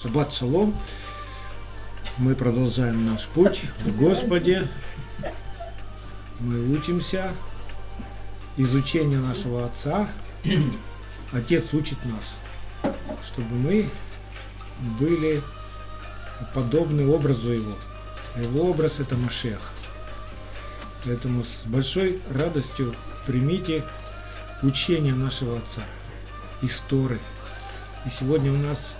Шаббат шалом. Мы продолжаем наш путь в Господе. Мы учимся изучению нашего Отца. Отец учит нас, чтобы мы были подобны образу Его. Его образ это Машех. Поэтому с большой радостью примите учение нашего Отца, истории. И сегодня у нас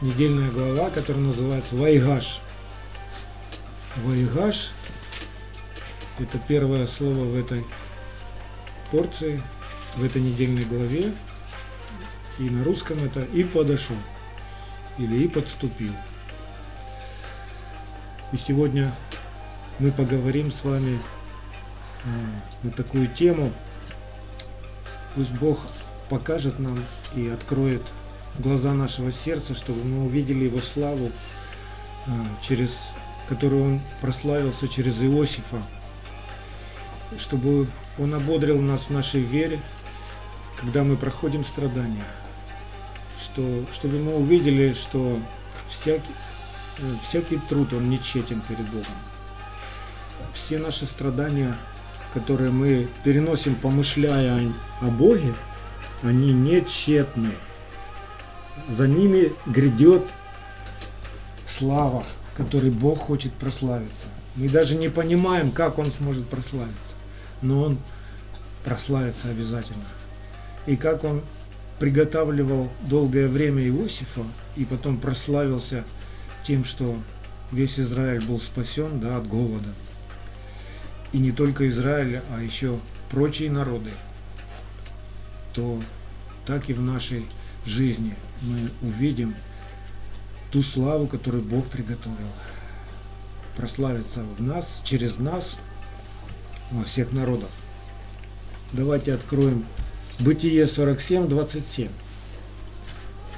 недельная глава, которая называется Вайгаш. Вайгаш – это первое слово в этой порции, в этой недельной главе. И на русском это «и подошел» или «и подступил». И сегодня мы поговорим с вами а, на такую тему. Пусть Бог покажет нам и откроет глаза нашего сердца, чтобы мы увидели Его славу, а, через которую Он прославился через Иосифа, чтобы Он ободрил нас в нашей вере, когда мы проходим страдания, что, чтобы мы увидели, что всякий, э, всякий труд, он нечетен перед Богом. Все наши страдания, которые мы переносим, помышляя о Боге, они нечетны за ними грядет слава, которой Бог хочет прославиться. Мы даже не понимаем, как Он сможет прославиться, но Он прославится обязательно. И как Он приготавливал долгое время Иосифа и потом прославился тем, что весь Израиль был спасен да, от голода. И не только Израиль, а еще прочие народы, то так и в нашей жизни мы увидим ту славу, которую Бог приготовил. Прославится в нас, через нас, во всех народах. Давайте откроем Бытие 47, 27.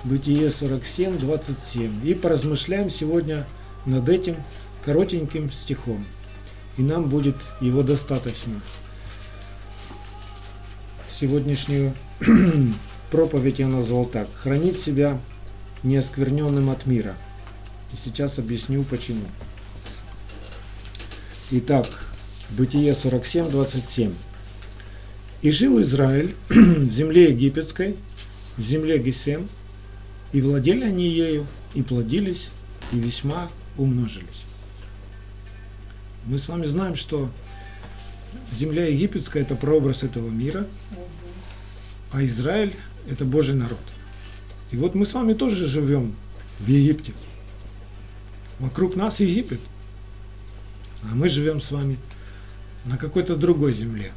Бытие 47, 27. И поразмышляем сегодня над этим коротеньким стихом. И нам будет его достаточно. Сегодняшнюю проповедь я назвал так. Хранить себя неоскверненным от мира. И сейчас объясню почему. Итак, Бытие 47, 27. «И жил Израиль в земле египетской, в земле Гесем, и владели они ею, и плодились, и весьма умножились». Мы с вами знаем, что земля египетская – это прообраз этого мира, а Израиль это Божий народ. И вот мы с вами тоже живем в Египте. Вокруг нас Египет. А мы живем с вами на какой-то другой земле.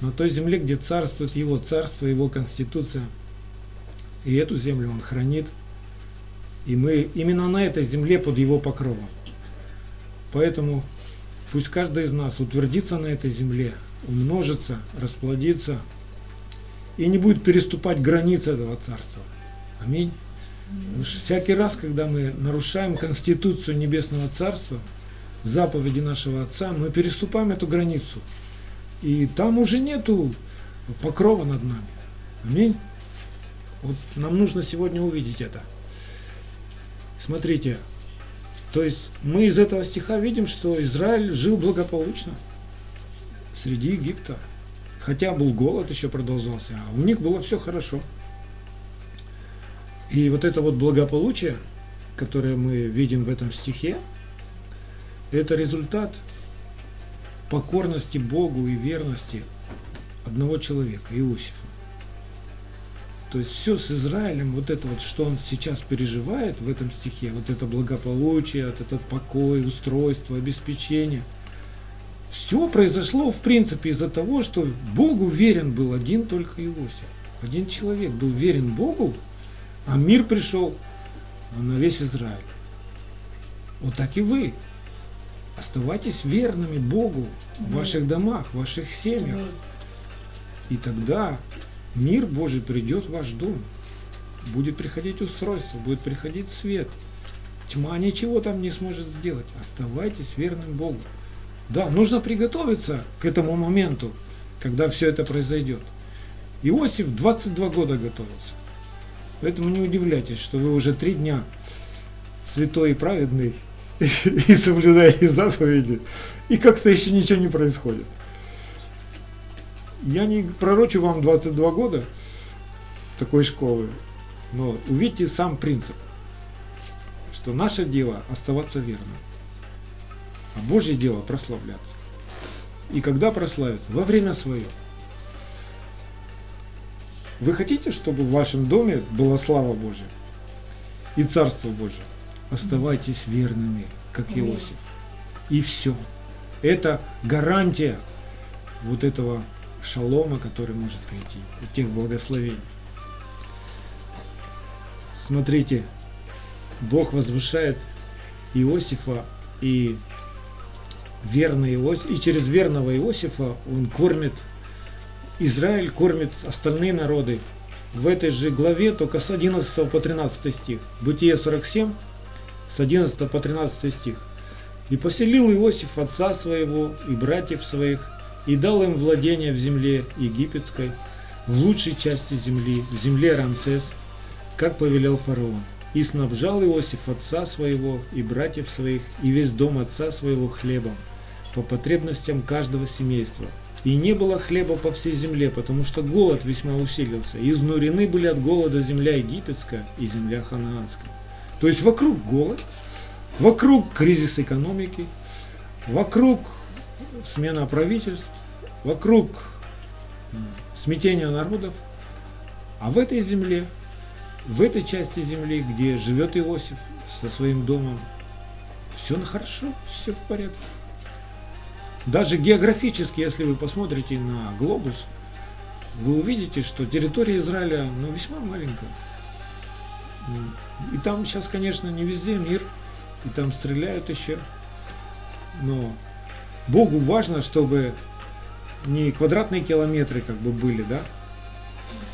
На той земле, где царствует его царство, его конституция. И эту землю он хранит. И мы именно на этой земле под его покровом. Поэтому пусть каждый из нас утвердится на этой земле, умножится, расплодится – и не будет переступать границы этого царства. Аминь. Что всякий раз, когда мы нарушаем Конституцию Небесного Царства, заповеди нашего Отца, мы переступаем эту границу. И там уже нету покрова над нами. Аминь. Вот нам нужно сегодня увидеть это. Смотрите, то есть мы из этого стиха видим, что Израиль жил благополучно среди Египта. Хотя был голод еще продолжался, а у них было все хорошо. И вот это вот благополучие, которое мы видим в этом стихе, это результат покорности Богу и верности одного человека, Иосифа. То есть все с Израилем, вот это вот, что он сейчас переживает в этом стихе, вот это благополучие, вот этот покой, устройство, обеспечение – все произошло, в принципе, из-за того, что Богу верен был один только Иосиф. Один человек был верен Богу, а мир пришел на весь Израиль. Вот так и вы. Оставайтесь верными Богу в ваших домах, в ваших семьях. И тогда мир Божий придет в ваш дом. Будет приходить устройство, будет приходить свет. Тьма ничего там не сможет сделать. Оставайтесь верным Богу. Да, нужно приготовиться к этому моменту, когда все это произойдет. Иосиф 22 года готовился. Поэтому не удивляйтесь, что вы уже три дня святой и праведный и соблюдаете заповеди, и как-то еще ничего не происходит. Я не пророчу вам 22 года такой школы, но увидите сам принцип, что наше дело оставаться верным, а Божье дело прославляться. И когда прославиться? Во время свое. Вы хотите, чтобы в вашем доме была слава Божья и Царство Божье? Оставайтесь верными, как Иосиф. И все. Это гарантия вот этого шалома, который может прийти, тех благословений. Смотрите, Бог возвышает Иосифа и верный Иосиф, и через верного Иосифа он кормит Израиль, кормит остальные народы. В этой же главе только с 11 по 13 стих. Бытие 47, с 11 по 13 стих. «И поселил Иосиф отца своего и братьев своих, и дал им владение в земле египетской, в лучшей части земли, в земле Рамсес, как повелел фараон. И снабжал Иосиф отца своего и братьев своих, и весь дом отца своего хлебом, по потребностям каждого семейства. И не было хлеба по всей земле, потому что голод весьма усилился. Изнурены были от голода земля египетская и земля ханаанская. То есть вокруг голод, вокруг кризис экономики, вокруг смена правительств, вокруг смятения народов, а в этой земле, в этой части земли, где живет Иосиф со своим домом, все хорошо, все в порядке. Даже географически, если вы посмотрите на глобус, вы увидите, что территория Израиля ну, весьма маленькая. И там сейчас, конечно, не везде мир, и там стреляют еще. Но Богу важно, чтобы не квадратные километры как бы были, да,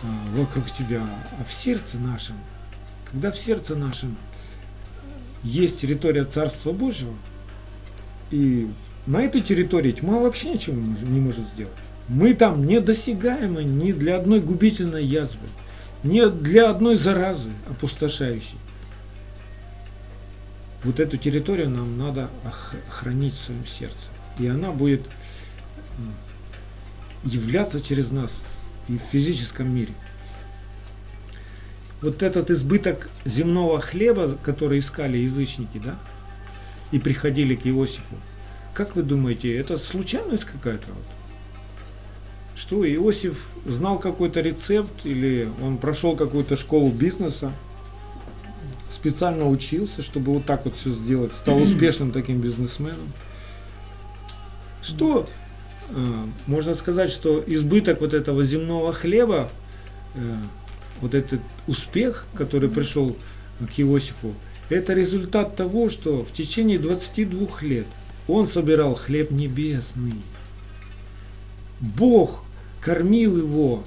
а, вокруг тебя, а в сердце нашем. Когда в сердце нашем есть территория Царства Божьего, и на этой территории тьма вообще ничего не может сделать. Мы там недосягаемы ни для одной губительной язвы, ни для одной заразы опустошающей. Вот эту территорию нам надо хранить в своем сердце. И она будет являться через нас и в физическом мире. Вот этот избыток земного хлеба, который искали язычники, да, и приходили к Иосифу, как вы думаете, это случайность какая-то? Что Иосиф знал какой-то рецепт или он прошел какую-то школу бизнеса, специально учился, чтобы вот так вот все сделать, стал успешным таким бизнесменом? Что э, можно сказать, что избыток вот этого земного хлеба, э, вот этот успех, который пришел к Иосифу, это результат того, что в течение 22 лет он собирал хлеб небесный. Бог кормил его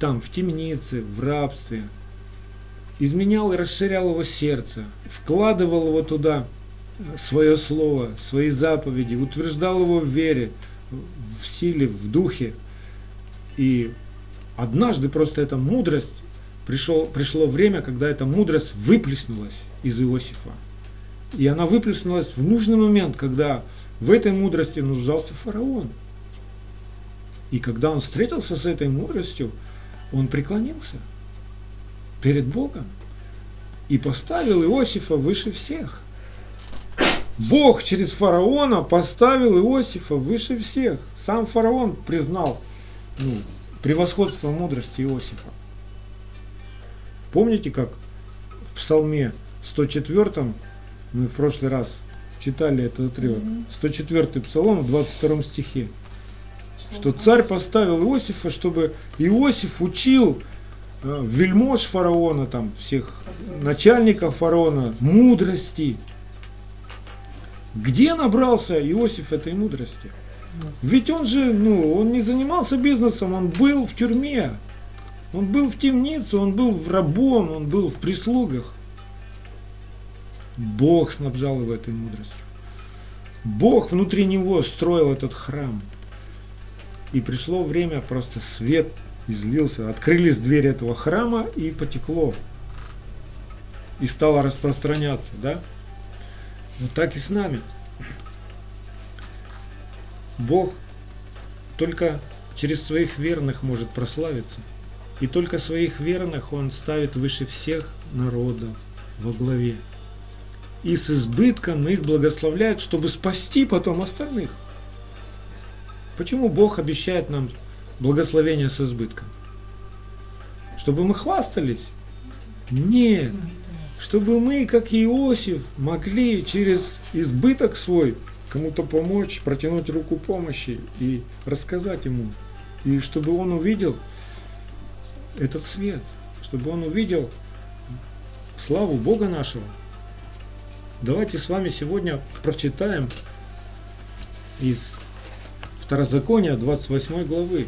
там, в темнице, в рабстве, изменял и расширял его сердце, вкладывал его туда свое слово, свои заповеди, утверждал его в вере, в силе, в духе. И однажды просто эта мудрость, пришел, пришло время, когда эта мудрость выплеснулась из Иосифа. И она выплеснулась в нужный момент, когда в этой мудрости нуждался фараон. И когда он встретился с этой мудростью, он преклонился перед Богом и поставил Иосифа выше всех. Бог через фараона поставил Иосифа выше всех. Сам фараон признал ну, превосходство мудрости Иосифа. Помните, как в Псалме 104 мы в прошлый раз читали этот отрывок. 104 псалом в 22 стихе. Что царь поставил Иосифа, чтобы Иосиф учил э, вельмож фараона, там, всех начальников фараона, мудрости. Где набрался Иосиф этой мудрости? Ведь он же, ну, он не занимался бизнесом, он был в тюрьме, он был в темнице, он был в рабом, он был в прислугах. Бог снабжал его этой мудростью. Бог внутри него строил этот храм. И пришло время, просто свет излился, открылись двери этого храма и потекло и стало распространяться, да? Вот так и с нами. Бог только через своих верных может прославиться. И только своих верных Он ставит выше всех народов во главе. И с избытком их благословляет, чтобы спасти потом остальных. Почему Бог обещает нам благословение с избытком? Чтобы мы хвастались? Нет. Чтобы мы, как Иосиф, могли через избыток свой кому-то помочь, протянуть руку помощи и рассказать ему. И чтобы он увидел этот свет, чтобы он увидел славу Бога нашего. Давайте с вами сегодня прочитаем из Второзакония 28 главы.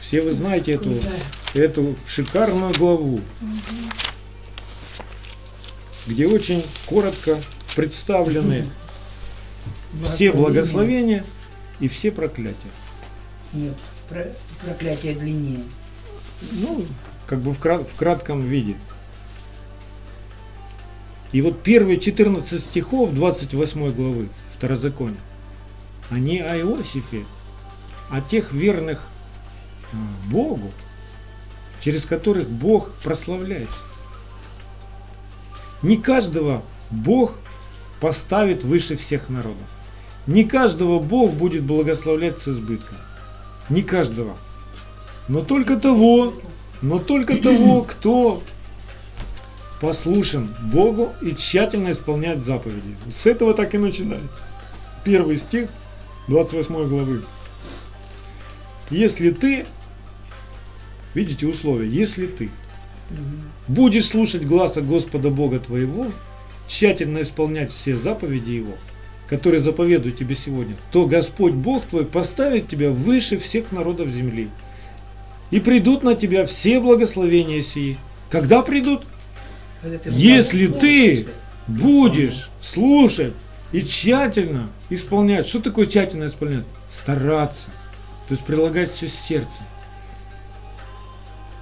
Все вы знаете эту, эту шикарную главу, где очень коротко представлены все благословения и все проклятия. Нет, про, проклятие длиннее. Ну, как бы в, крат, в кратком виде. И вот первые 14 стихов 28 главы Второзакония, они о Иосифе, о тех верных а, Богу, через которых Бог прославляется. Не каждого Бог поставит выше всех народов. Не каждого Бог будет благословлять с избытком. Не каждого. Но только того, но только того, кто послушен Богу и тщательно исполняет заповеди. С этого так и начинается. Первый стих 28 главы. Если ты, видите условия, если ты будешь слушать глаза Господа Бога твоего, тщательно исполнять все заповеди Его, которые заповедуют тебе сегодня, то Господь Бог твой поставит тебя выше всех народов земли. И придут на тебя все благословения сии. Когда придут? Если ты будешь слушать и тщательно исполнять. Что такое тщательно исполнять? Стараться. То есть прилагать все сердце.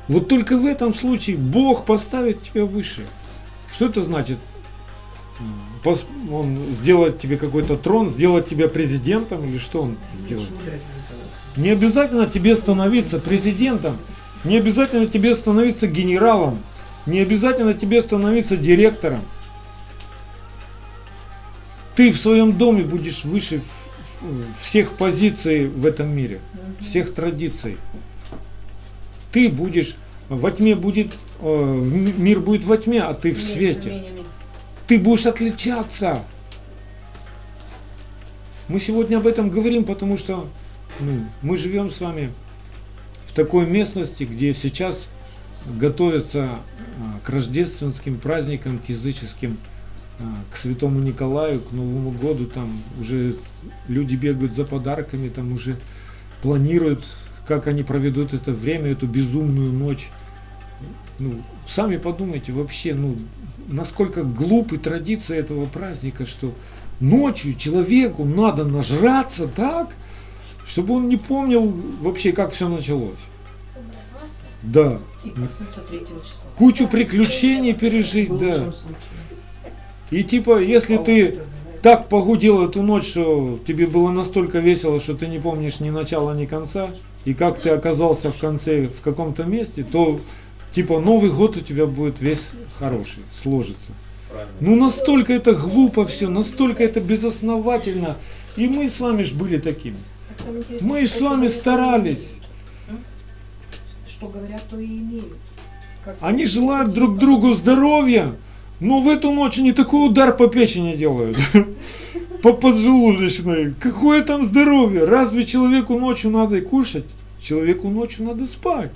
Вот только в этом случае Бог поставит тебя выше. Что это значит? Он сделает тебе какой-то трон, сделать тебя президентом или что он сделает? Не обязательно тебе становиться президентом, не обязательно тебе становиться генералом, не обязательно тебе становиться директором. Ты в своем доме будешь выше всех позиций в этом мире, всех традиций. Ты будешь, во тьме будет, э, мир будет во тьме, а ты в свете. Ты будешь отличаться. Мы сегодня об этом говорим, потому что ну, мы живем с вами в такой местности, где сейчас готовятся а, к рождественским праздникам, к языческим, а, к Святому Николаю, к Новому году, там уже люди бегают за подарками, там уже планируют, как они проведут это время, эту безумную ночь. Ну, сами подумайте вообще, ну, насколько глупы традиции этого праздника, что ночью человеку надо нажраться так, чтобы он не помнил вообще, как все началось. Да. И проснуться 3 числа. Кучу приключений пережить, да. И типа, если ты так погудел эту ночь, что тебе было настолько весело, что ты не помнишь ни начала, ни конца, и как ты оказался в конце в каком-то месте, то типа Новый год у тебя будет весь хороший, сложится. Ну настолько это глупо все, настолько это безосновательно. И мы с вами же были такими. Мы с вами старались что говорят, то и имеют. Как Они желают друг другу здоровья, но в эту ночь они такой удар по печени делают. По поджелудочной. Какое там здоровье? Разве человеку ночью надо кушать? Человеку ночью надо спать.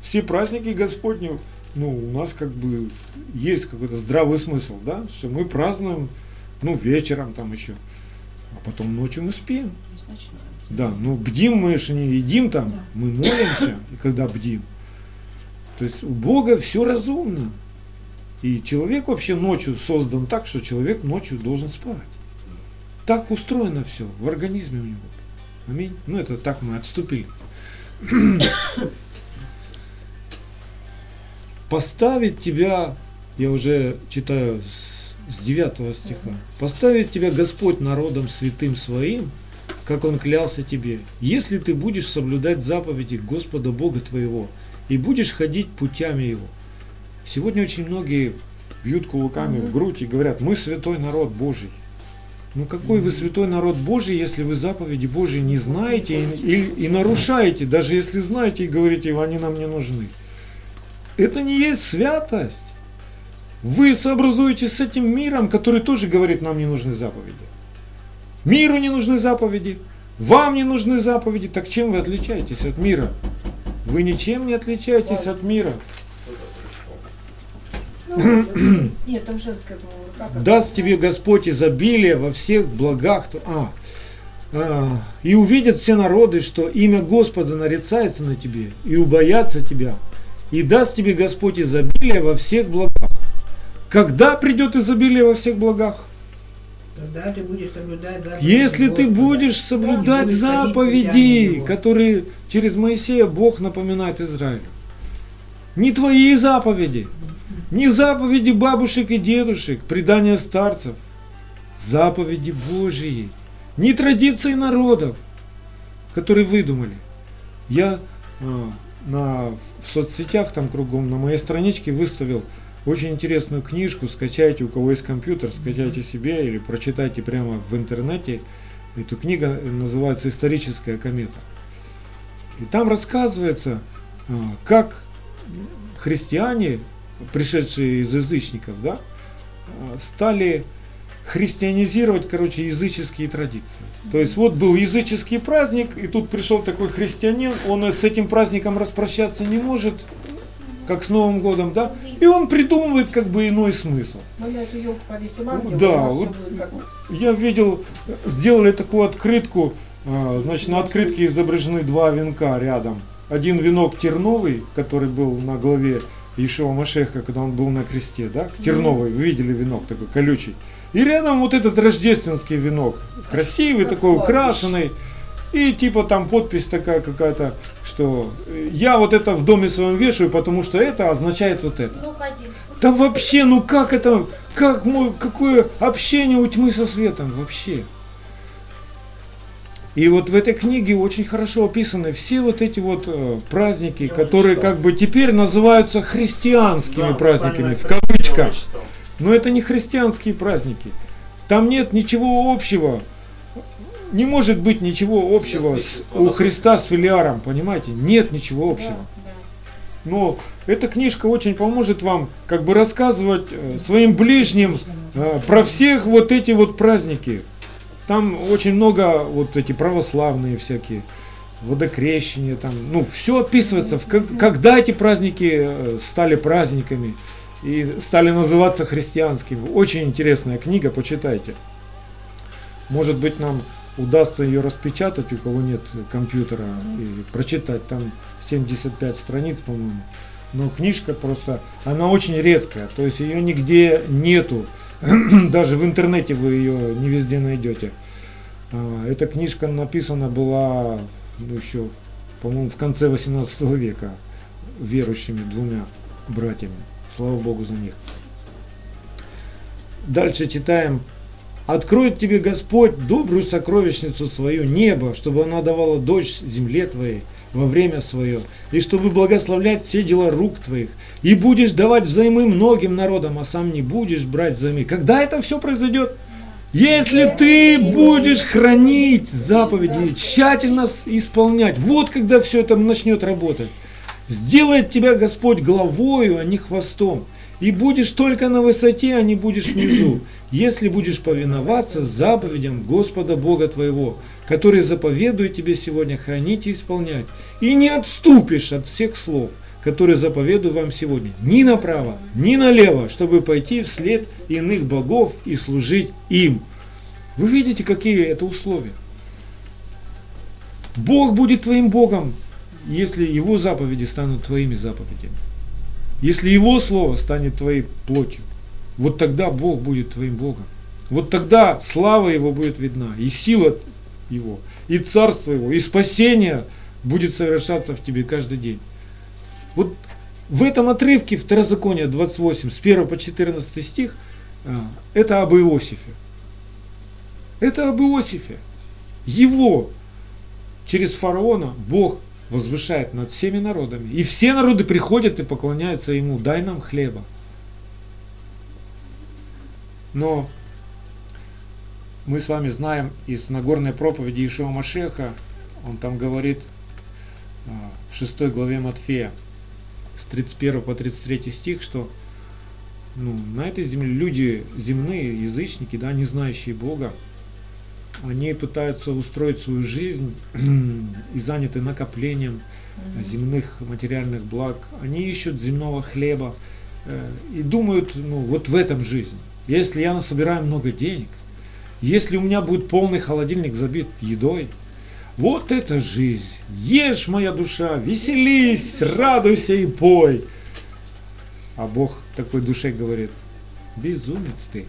Все праздники Господни, ну, у нас как бы есть какой-то здравый смысл, да, что мы празднуем, ну, вечером там еще, а потом ночью мы спим. Значит, Да, ну бдим мы же не едим там, Да. мы молимся, и когда бдим. То есть у Бога все разумно. И человек вообще ночью создан так, что человек ночью должен спать. Так устроено все в организме у него. Аминь. Ну это так мы отступили. поставить тебя, я уже читаю с, с 9 стиха, поставить тебя Господь народом святым своим, как Он клялся тебе, если ты будешь соблюдать заповеди Господа Бога твоего и будешь ходить путями Его. Сегодня очень многие бьют кулаками в грудь и говорят, мы святой народ Божий. Ну какой вы святой народ Божий, если вы заповеди Божьи не знаете и, и, и нарушаете, даже если знаете и говорите, они нам не нужны. Это не есть святость. Вы сообразуетесь с этим миром, который тоже говорит, нам не нужны заповеди. Миру не нужны заповеди, вам не нужны заповеди. Так чем вы отличаетесь от мира? Вы ничем не отличаетесь от мира. Ну, Нет, там женская, как- Даст тебе Господь изобилие во всех благах. то- А, а, и увидят все народы, что имя Господа нарицается на тебе, и убоятся тебя. И даст тебе Господь изобилие во всех благах. Когда придет изобилие во всех благах? Тогда ты будешь соблюдать заповеди Если ты Господа. будешь соблюдать будешь заповеди, которые через Моисея Бог напоминает Израилю. Не твои заповеди, не заповеди бабушек и дедушек, предания старцев, заповеди Божьи, не традиции народов, которые выдумали. Я а, на, в соцсетях там кругом на моей страничке выставил очень интересную книжку, скачайте, у кого есть компьютер, скачайте себе или прочитайте прямо в интернете. Эту книга называется «Историческая комета». И там рассказывается, а, как христиане, пришедшие из язычников, да, а, стали христианизировать, короче, языческие традиции. То есть вот был языческий праздник, и тут пришел такой христианин, он с этим праздником распрощаться не может, как с Новым годом, да, и он придумывает как бы иной смысл. Ну, я эту елку где да, вот как- Я видел, сделали такую открытку, а, значит, на открытке изображены два венка рядом. Один венок терновый, который был на голове Ишева Машеха, когда он был на кресте, да, терновый, вы видели венок такой колючий. И рядом вот этот рождественский венок, красивый Как такой, славишь. украшенный. И типа там подпись такая какая-то, что э, я вот это в доме своем вешаю, потому что это означает вот это. Ну. Да вообще, ну как это, как мой, какое общение у тьмы со светом вообще? И вот в этой книге очень хорошо описаны все вот эти вот э, праздники, Я которые как бы теперь называются христианскими Да, праздниками, в кавычках. Но это не христианские праздники. Там нет ничего общего. Не может быть ничего общего с- у. Христа с филиаром, понимаете? Нет ничего общего. Но эта книжка очень поможет вам как бы рассказывать э, своим ближним э, про всех вот эти вот праздники. Там очень много вот эти православные всякие, водокрещение там, ну все описывается, в как- когда эти праздники э, стали праздниками и стали называться христианскими. Очень интересная книга, почитайте. Может быть нам удастся ее распечатать, у кого нет компьютера, и прочитать. Там 75 страниц, по-моему. Но книжка просто, она очень редкая, то есть ее нигде нету. Даже в интернете вы ее не везде найдете. А, Эта книжка написана была ну, еще, по-моему, в конце 18 века верующими двумя братьями. Слава Богу за них. Дальше читаем. Откроет тебе Господь добрую сокровищницу свою, небо, чтобы она давала дождь земле твоей во время свое, и чтобы благословлять все дела рук твоих, и будешь давать взаймы многим народам, а сам не будешь брать взаймы. Когда это все произойдет? Если ты будешь хранить заповеди, тщательно исполнять, вот когда все это начнет работать. Сделает тебя Господь главою, а не хвостом. И будешь только на высоте, а не будешь внизу, если будешь повиноваться заповедям Господа Бога твоего, который заповедует тебе сегодня хранить и исполнять. И не отступишь от всех слов, которые заповедую вам сегодня, ни направо, ни налево, чтобы пойти вслед иных богов и служить им. Вы видите, какие это условия? Бог будет твоим Богом, если Его заповеди станут твоими заповедями. Если Его Слово станет твоей плотью, вот тогда Бог будет твоим Богом. Вот тогда слава Его будет видна, и сила Его, и царство Его, и спасение будет совершаться в тебе каждый день. Вот в этом отрывке Второзакония 28, с 1 по 14 стих, а, это об Иосифе. Это об Иосифе. Его через фараона Бог возвышает над всеми народами. И все народы приходят и поклоняются ему. Дай нам хлеба. Но мы с вами знаем из Нагорной проповеди Ишуа Машеха, он там говорит а, в 6 главе Матфея, с 31 по 33 стих, что ну, на этой земле люди земные, язычники, да, не знающие Бога, они пытаются устроить свою жизнь и заняты накоплением земных материальных благ. Они ищут земного хлеба э, и думают, ну, вот в этом жизнь. Если я насобираю много денег, если у меня будет полный холодильник забит едой, вот это жизнь. Ешь, моя душа, веселись, радуйся и пой. А Бог такой душе говорит, безумец ты.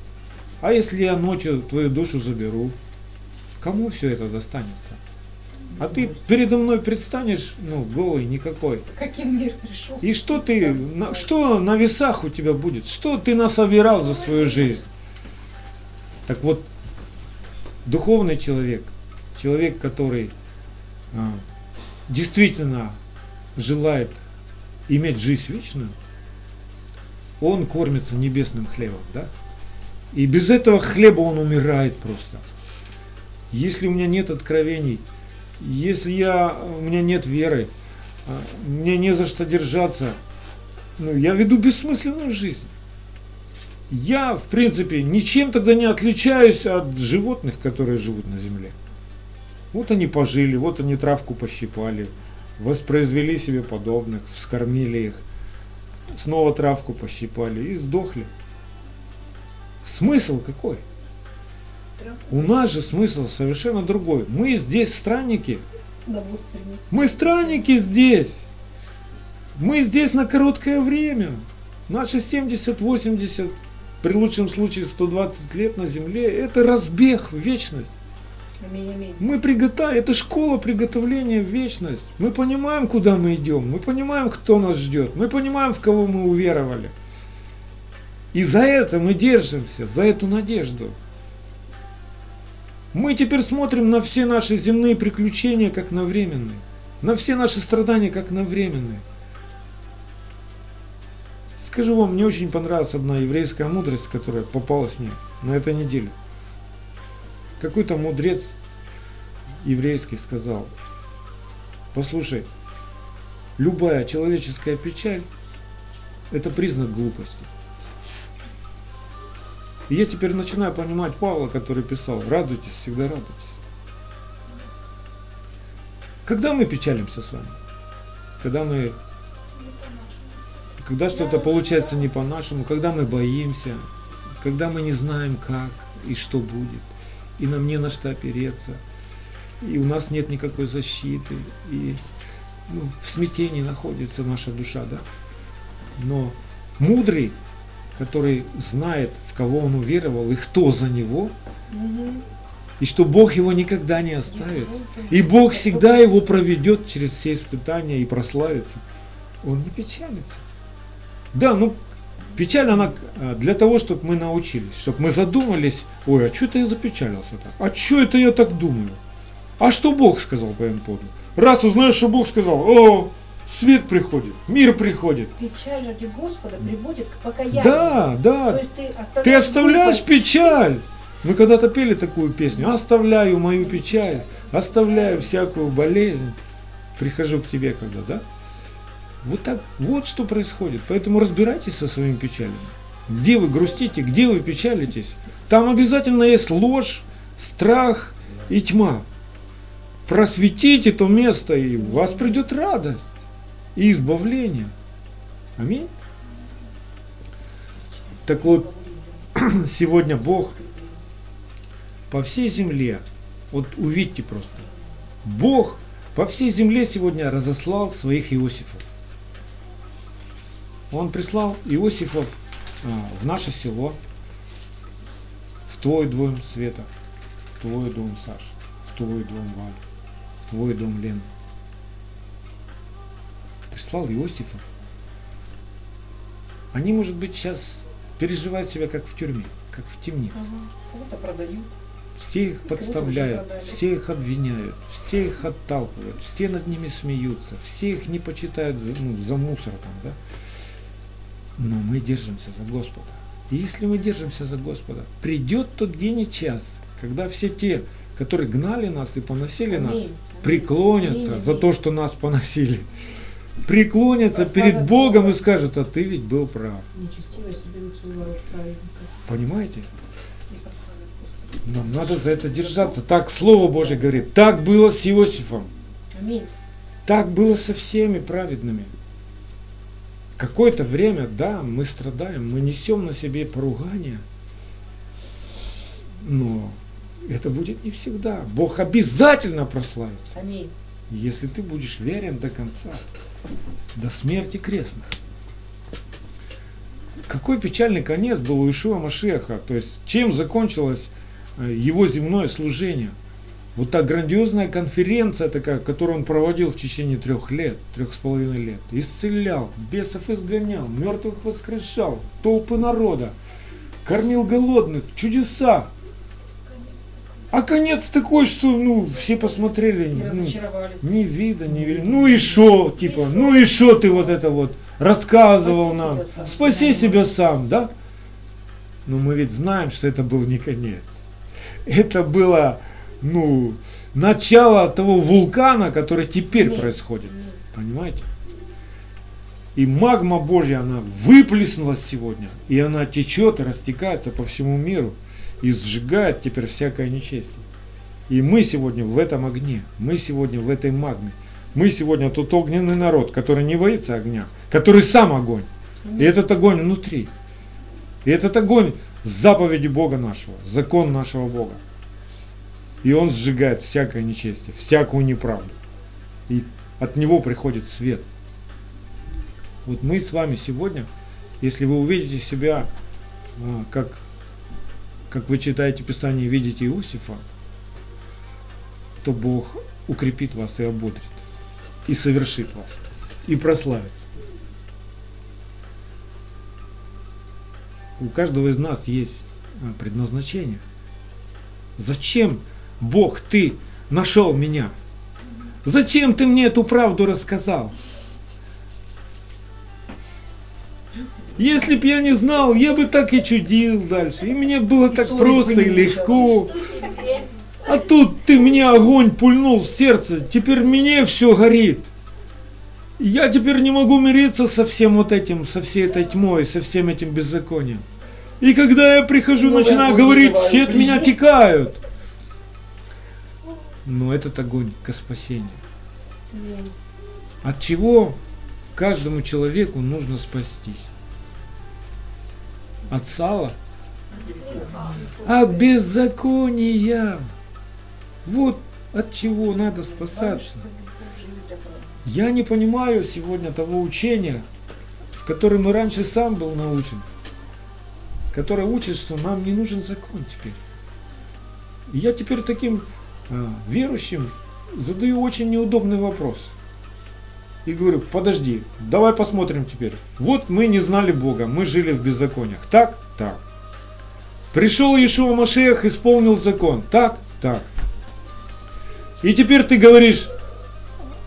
А если я ночью твою душу заберу, кому все это достанется? А ты передо мной предстанешь, ну, голый никакой. Каким мир пришел? И что ты, на, что на весах у тебя будет? Что ты насобирал за свою жизнь? Так вот, духовный человек, человек, который а, действительно желает иметь жизнь вечную, он кормится небесным хлебом, да? И без этого хлеба он умирает просто. Если у меня нет откровений, если я, у меня нет веры, а, мне не за что держаться, ну, я веду бессмысленную жизнь. Я, в принципе, ничем тогда не отличаюсь от животных, которые живут на земле. Вот они пожили, вот они травку пощипали, воспроизвели себе подобных, вскормили их, снова травку пощипали и сдохли. Смысл какой? У нас же смысл совершенно другой. Мы здесь странники. Мы странники здесь. Мы здесь на короткое время. Наши 70-80, при лучшем случае 120 лет на земле, это разбег в вечность. Мы приготовим, это школа приготовления в вечность. Мы понимаем, куда мы идем, мы понимаем, кто нас ждет, мы понимаем, в кого мы уверовали. И за это мы держимся, за эту надежду. Мы теперь смотрим на все наши земные приключения как на временные, на все наши страдания как на временные. Скажу вам, мне очень понравилась одна еврейская мудрость, которая попалась мне на этой неделе. Какой-то мудрец еврейский сказал, послушай, любая человеческая печаль – это признак глупости. И я теперь начинаю понимать Павла, который писал, радуйтесь, всегда радуйтесь. Когда мы печалимся с вами? Когда мы когда что-то получается не по-нашему, когда мы боимся, когда мы не знаем как и что будет, и нам не на что опереться, и у нас нет никакой защиты, и ну, в смятении находится наша душа, да. Но мудрый который знает, в кого он уверовал и кто за него, и что Бог его никогда не оставит. И Бог всегда его проведет через все испытания и прославится. Он не печалится. Да, ну, печаль, она а, для того, чтобы мы научились, чтобы мы задумались, ой, а что это я запечалился так? А что это я так думаю? А что Бог сказал по этому поводу? Раз узнаешь, что Бог сказал, о, свет приходит, мир приходит. Печаль ради Господа приводит к покаянию. Да, да. То есть ты оставляешь, ты оставляешь печаль. Мы когда-то пели такую песню. Оставляю мою печаль, оставляю всякую болезнь. Прихожу к тебе когда, да? Вот так, вот что происходит. Поэтому разбирайтесь со своими печалями. Где вы грустите, где вы печалитесь. Там обязательно есть ложь, страх и тьма. Просветите то место, и у вас придет радость и избавление. Аминь. Так вот, сегодня Бог по всей земле, вот увидьте просто, Бог по всей земле сегодня разослал своих Иосифов. Он прислал Иосифов а, в наше село, в твой дом Света, в твой дом Саш, в твой дом Валь, в твой дом Лен. Прислал Иосифов Они, может быть, сейчас переживают себя как в тюрьме, как в темнице. Ага. Кого-то продают. Все их подставляют, все их обвиняют, все их отталкивают, все над ними смеются, все их не почитают за, ну, за мусор там, да? Но мы держимся за Господа. И если мы держимся за Господа, придет тот день и час, когда все те, которые гнали нас и поносили нас, Аминь. Преклонятся Аминь, за то, что нас поносили. Преклонятся перед Богом и скажут, а ты ведь был прав. Понимаете? Нам надо за это держаться. Так Слово Божье говорит. Так было с Иосифом. Аминь. Так было со всеми праведными. Какое-то время, да, мы страдаем, мы несем на себе поругание. Но это будет не всегда. Бог обязательно прославится, Аминь. если ты будешь верен до конца, до смерти крестных. Какой печальный конец был у Ишуа Машеха, то есть чем закончилось э, его земное служение. Вот та грандиозная конференция такая, которую он проводил в течение трех лет, трех с половиной лет. Исцелял, бесов изгонял, мертвых воскрешал, толпы народа, кормил голодных, чудеса. А конец такой, что ну, все посмотрели, И ну, ни вида, ни вида. Ну и шо, типа, ну и шо ты вот это вот рассказывал Спаси нам. себя сам. Спаси себя сам, да? Но мы ведь знаем, что это был не конец. Это было, ну, начало того вулкана, который теперь Аминь. происходит. Аминь. Понимаете? И магма Божья, она выплеснулась сегодня, и она течет и растекается по всему миру, и сжигает теперь всякое нечестие. И мы сегодня в этом огне, мы сегодня в этой магме, мы сегодня тот огненный народ, который не боится огня, который сам огонь. И этот огонь внутри. И этот огонь заповеди Бога нашего, закон нашего Бога. И он сжигает всякое нечестие, всякую неправду. И от него приходит свет. Вот мы с вами сегодня, если вы увидите себя, а, как, как вы читаете Писание видите Иосифа, то Бог укрепит вас и ободрит, и совершит вас, и прославится. У каждого из нас есть а, предназначение. Зачем, Бог, ты нашел меня? Зачем ты мне эту правду рассказал? Если б я не знал, я бы так и чудил дальше. И мне было И так просто и легко. А тут ты мне огонь пульнул в сердце, теперь мне все горит. Я теперь не могу мириться со всем вот этим, со всей этой тьмой, со всем этим беззаконием. И когда я прихожу, Новый начинаю говорить, все от меня текают. Но этот огонь ко спасению. От чего каждому человеку нужно спастись? От сала? От беззакония. Вот от чего надо спасаться. Я не понимаю сегодня того учения, в котором и раньше сам был научен, которое учит, что нам не нужен закон теперь. И я теперь таким а, верующим задаю очень неудобный вопрос. И говорю, подожди, давай посмотрим теперь. Вот мы не знали Бога, мы жили в беззакониях. Так? Так. Пришел Иешуа Машех, исполнил закон. Так? Так. И теперь ты говоришь,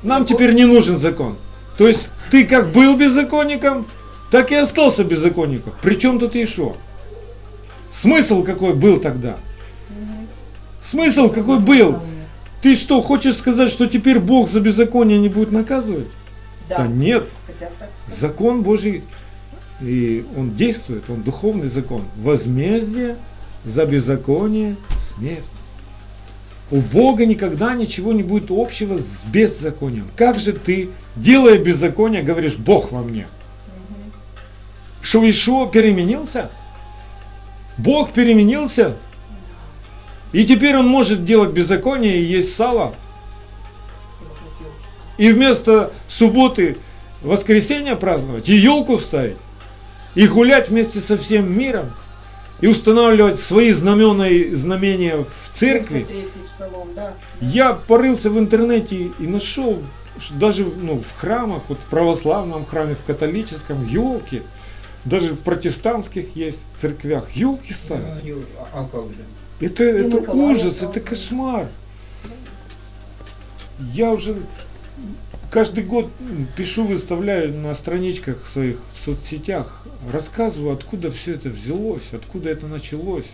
нам теперь не нужен закон. То есть ты как был беззаконником, так и остался беззаконником. Причем тут Иешуа? Смысл какой был тогда? Смысл какой был? Ты что, хочешь сказать, что теперь Бог за беззаконие не будет наказывать? Да. Да нет, закон Божий, и он действует, он духовный закон. Возмездие за беззаконие – смерть. У Бога никогда ничего не будет общего с беззаконием. Как же ты, делая беззаконие, говоришь, Бог во мне? Что Ишуа переменился? Бог переменился? И теперь он может делать беззаконие и есть сало? И вместо субботы воскресенье праздновать, и елку ставить, и гулять вместе со всем миром, и устанавливать свои знамена и знамения в церкви. 73-й псалом, да. Я порылся в интернете и нашел, даже ну, в храмах, вот в православном храме, в католическом, елки. Даже в протестантских есть церквях. Елки ставят. А, а как же? Это, И это ужас, это кошмар. Я уже каждый год пишу, выставляю на страничках своих в соцсетях, рассказываю, откуда все это взялось, откуда это началось,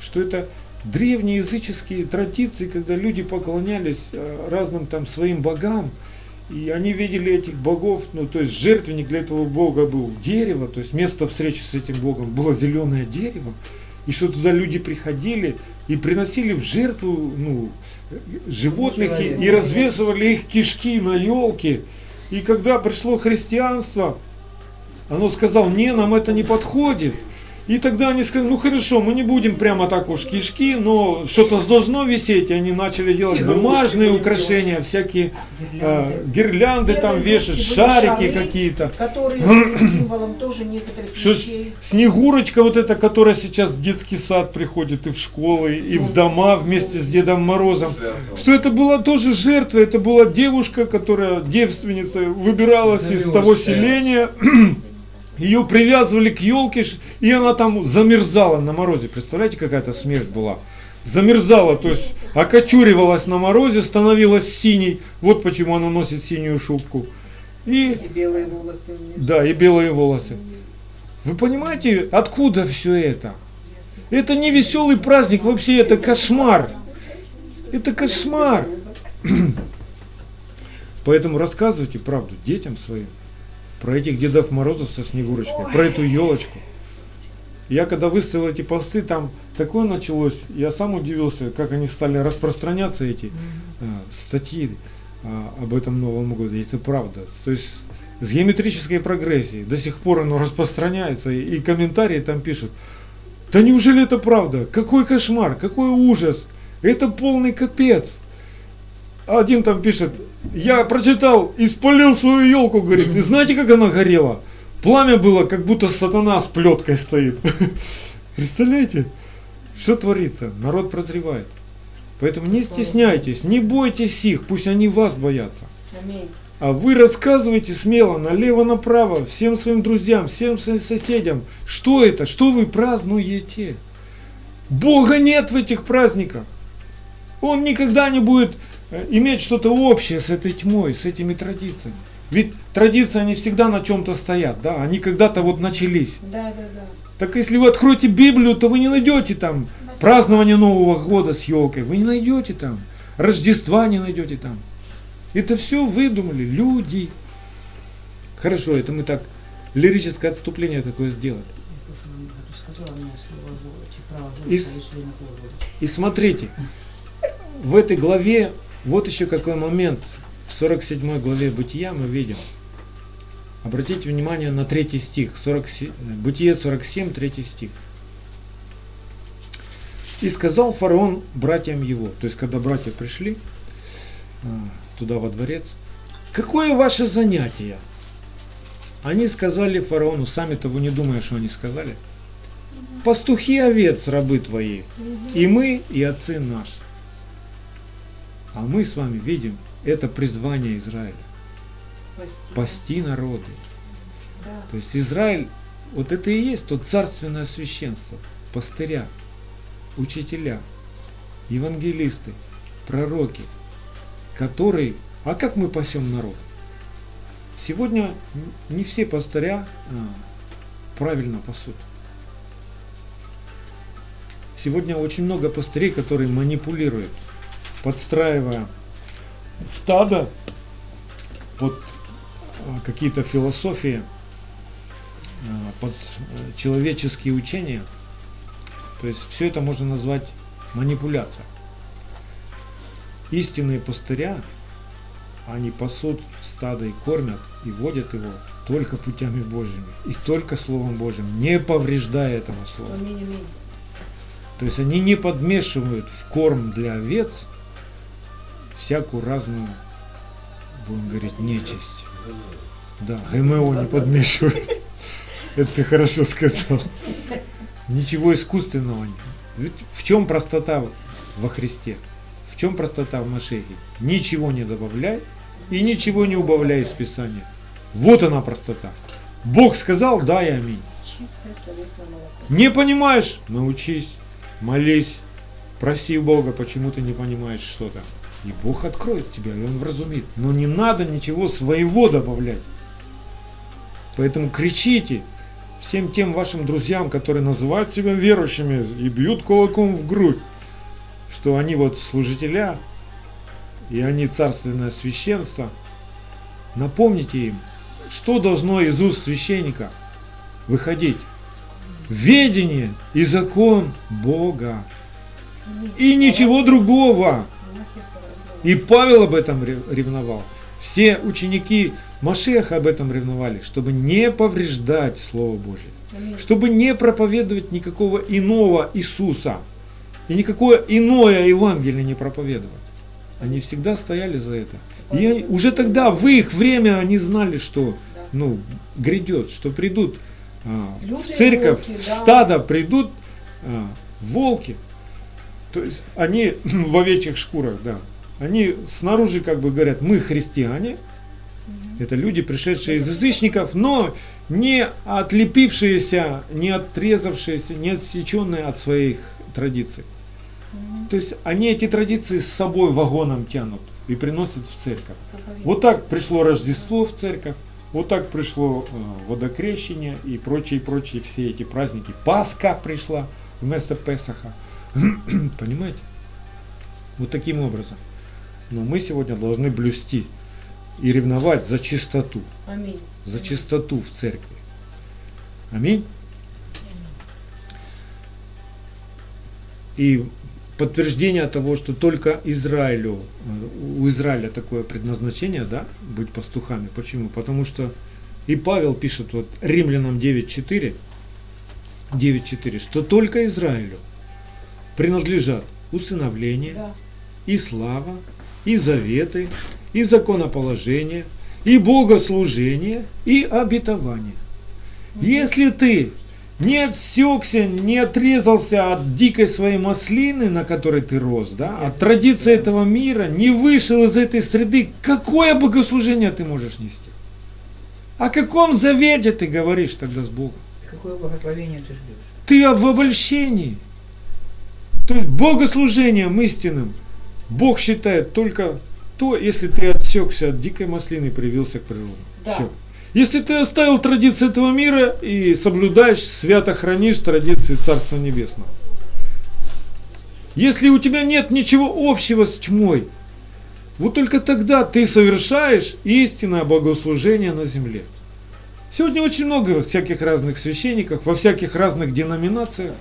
что это древние языческие традиции, когда люди поклонялись э, разным там своим богам, и они видели этих богов, ну то есть жертвенник для этого бога был дерево, то есть место встречи с этим богом было зеленое дерево, и что туда люди приходили и приносили в жертву ну, животных и, и развешивали их кишки на елке. И когда пришло христианство, оно сказало, не, нам это не подходит. И тогда они сказали, ну хорошо, мы не будем прямо так уж кишки, но что-то должно висеть. И они начали делать бумажные украшения, всякие Гирлянды. э, гирлянды там вешать, шарики какие-то. Которые были символом тоже некоторых Что. Снегурочка вот эта, которая сейчас в детский сад приходит и в школы, и в дома вместе с Дедом Морозом. Что это была тоже жертва, это была девушка, которая девственница выбиралась из того селения. Ее привязывали к елке, и она там замерзала на морозе. Представляете, какая-то смерть была? Замерзала, то есть окочуривалась на морозе, становилась синей. Вот почему она носит синюю шубку. И И белые волосы да, и белые волосы. Вы понимаете, откуда все это? Это не веселый праздник, вообще это кошмар. Это кошмар. Поэтому рассказывайте правду детям своим про этих Дедов Морозов со Снегурочкой, про эту елочку. Я когда выставил эти посты, там такое началось, я сам удивился, как они стали распространяться, эти э, статьи э, об этом Новом годе. И Это правда. То есть с геометрической прогрессией до сих пор оно распространяется, и, и комментарии там пишут, да неужели это правда? Какой кошмар, какой ужас, это полный капец. Один там пишет, я прочитал и спалил свою елку, говорит, и знаете, как она горела? Пламя было, как будто сатана с плеткой стоит. Представляете, что творится? Народ прозревает. Поэтому не стесняйтесь, не бойтесь их, пусть они вас боятся. Аминь. А вы рассказывайте смело, налево-направо, всем своим друзьям, всем своим соседям, что это, что вы празднуете. Бога нет в этих праздниках. Он никогда не будет иметь что-то общее с этой тьмой, с этими традициями. Ведь традиции, они всегда на чем-то стоят, да, они когда-то вот начались. Да, да, да. Так если вы откроете Библию, то вы не найдете там празднование Нового года с елкой, вы не найдете там, Рождества не найдете там. Это все выдумали люди. Хорошо, это мы так лирическое отступление такое сделали. полгода. И смотрите, в этой главе, вот еще какой момент, в 47 главе Бытия мы видим. Обратите внимание на третий стих, 47, Бытие 47, третий стих. И сказал фараон братьям его, то есть когда братья пришли а, туда во дворец, какое ваше занятие? Они сказали фараону, сами того не думая, что они сказали, пастухи овец рабы твои, и мы, и отцы наши. А мы с вами видим, это призвание Израиля. Пасти. Пасти народы. Да. То есть Израиль, вот это и есть то царственное священство. Пастыря, учителя, евангелисты, пророки, которые... А как мы пасем народ? Сегодня не все пастыря а, правильно пасут. Сегодня очень много пастырей, которые манипулируют, подстраивая стадо под а, какие-то философии, а, под э, человеческие учения. То есть все это можно назвать манипуляция. Истинные пастыря, они пасут стадо и кормят, и водят его только путями Божьими, и только Словом Божьим, не повреждая этого слова. То есть они не подмешивают в корм для овец всякую разную, будем говорить, нечисть. Да, ГМО не подмешивают. Это ты хорошо сказал. Ничего искусственного. Ведь в чем простота во Христе? В чем простота в Машехе? Ничего не добавляй и ничего не убавляй из Писания. Вот она простота. Бог сказал, да и аминь. Не понимаешь? Научись, молись, проси Бога, почему ты не понимаешь что-то. И Бог откроет тебя, и Он вразумит. Но не надо ничего своего добавлять. Поэтому кричите всем тем вашим друзьям, которые называют себя верующими и бьют кулаком в грудь, что они вот служителя, и они царственное священство. Напомните им, что должно из уст священника выходить. Ведение и закон Бога. И ничего другого. И Павел об этом ре- ревновал. Все ученики Машеха об этом ревновали, чтобы не повреждать Слово Божье. Аминь. Чтобы не проповедовать никакого иного Иисуса. И никакое иное Евангелие не проповедовать. Они всегда стояли за это. И уже тогда, в их время, они знали, что Да. ну, грядет, что придут а, в церковь, волки, в да. стадо придут а, волки. То есть они в овечьих шкурах, да. Они снаружи как бы говорят, мы христиане, это люди, пришедшие из язычников, но не отлепившиеся, не отрезавшиеся, не отсеченные от своих традиций. То есть они эти традиции с собой вагоном тянут и приносят в церковь. Вот так пришло Рождество в церковь, вот так пришло э, водокрещение и прочие, прочие все эти праздники. Пасха пришла вместо Песаха. Понимаете? Вот таким образом. Но мы сегодня должны блюсти и ревновать за чистоту, Аминь. за чистоту в церкви. Аминь. И подтверждение того, что только Израилю, у Израиля такое предназначение, да, быть пастухами. Почему? Потому что и Павел пишет вот Римлянам 9.4, 9.4, что только Израилю принадлежат усыновление, Да. и слава, и заветы, и законоположение, и богослужение, и обетование. Если ты не отсекся, не отрезался от дикой своей маслины, на которой ты рос, да, от традиции этого мира, не вышел из этой среды, какое богослужение ты можешь нести? О каком завете ты говоришь тогда с Богом? Какое благословение ты ждешь? Ты в обольщении. То есть богослужением истинным Бог считает только то, если ты отсекся от дикой маслины и привился к природе. Да. Все. Если ты оставил традиции этого мира и соблюдаешь, свято хранишь традиции Царства Небесного. Если у тебя нет ничего общего с тьмой, вот только тогда ты совершаешь истинное богослужение на земле. Сегодня очень много всяких разных священников, во всяких разных деноминациях,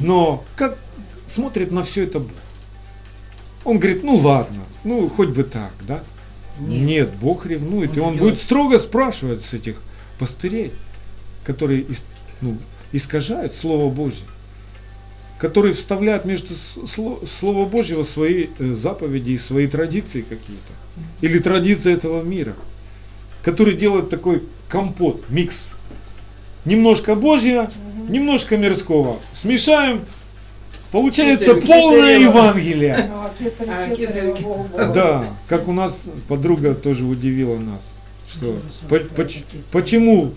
но как смотрит на все это Бог? Он говорит, ну ладно, ну хоть бы так, да? Нет, Бог ревнует, Он и Он ждет. будет строго спрашивать с этих пастырей, которые ну, искажают Слово Божье, которые вставляют между Слово Божьего свои э, заповеди и свои традиции какие-то, или традиции этого мира, которые делают такой компот, микс. Немножко Божьего, немножко мирского. Смешаем, получается Кесарево, полное кесарево. Евангелие. Да, как у нас подруга тоже удивила нас, что почему,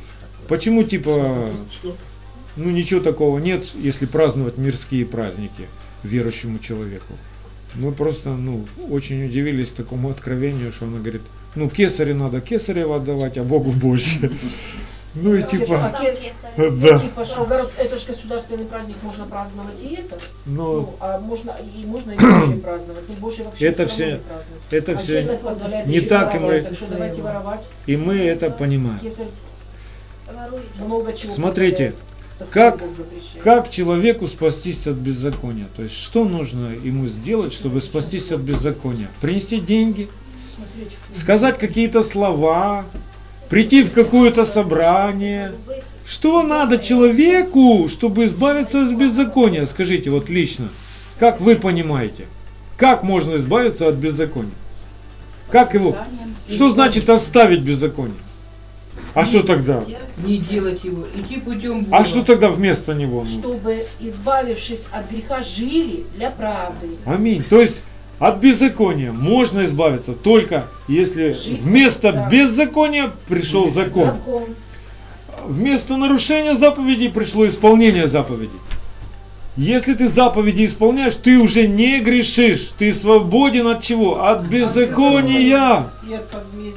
почему типа, ну ничего такого нет, если праздновать мирские праздники верующему человеку. Мы просто, ну, очень удивились такому откровению, что она говорит, ну, кесарю надо кесарево отдавать, а Богу больше. Ну и типа, да, Типа, что город- это же государственный праздник, можно праздновать и это. но Ну, а можно и можно и праздновать. Ну, Божий вообще Это все- не это А все, не так, и мы- Так что давайте воровать. и мы это понимаем. Кесарь много чего Смотрите, как-. Как человеку спастись от беззакония? То есть, что нужно ему сделать, чтобы спастись от беззакония? Принести деньги, сказать какие-то слова, прийти в какое-то собрание. Что надо человеку, чтобы избавиться от беззакония? Скажите, вот лично, как вы понимаете, как можно избавиться от беззакония? Как его? Что значит оставить беззаконие? А что тогда? Не делать его, идти путем Бога. А что тогда вместо него? чтобы, избавившись от греха, жили для правды. Аминь. То есть от беззакония можно избавиться только если вместо да. беззакония пришел закон. Закон. вместо нарушения заповедей пришло исполнение заповедей. Если ты заповеди исполняешь, ты уже не грешишь. Ты свободен от чего? От беззакония.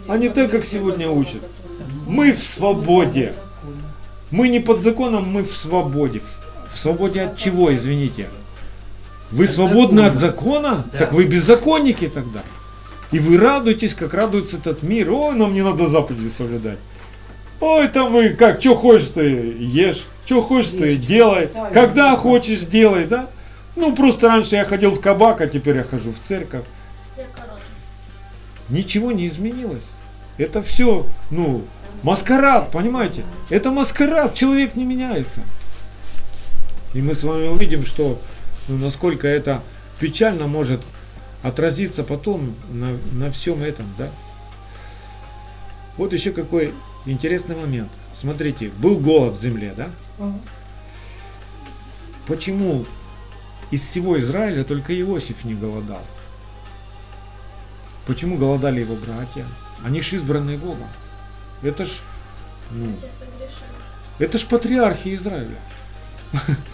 А не так, как сегодня учат. Мы в свободе. Мы не под законом, мы в свободе. В свободе от чего, извините? Вы От свободны от закона. закона? Да. Так вы беззаконники тогда. И вы радуетесь, как радуется этот мир. Ой, нам не надо заповеди соблюдать. Ой, там и как, что хочешь ты ешь, что хочешь ты Ешь, делай, ставь, когда да. хочешь делай, да? Ну, просто раньше я ходил в кабак, а теперь я хожу в церковь. Ничего не изменилось. Это все, ну, маскарад, понимаете? Это маскарад, человек не меняется. И мы с вами увидим, что ну, насколько это печально может отразиться потом на, на всем этом, да? Вот еще какой интересный момент. Смотрите, был голод в земле, да? Мгм. Почему из всего Израиля только Иосиф не голодал? Почему голодали его братья? Они ж избранные Богом. Это ж, ну, это ж патриархи Израиля.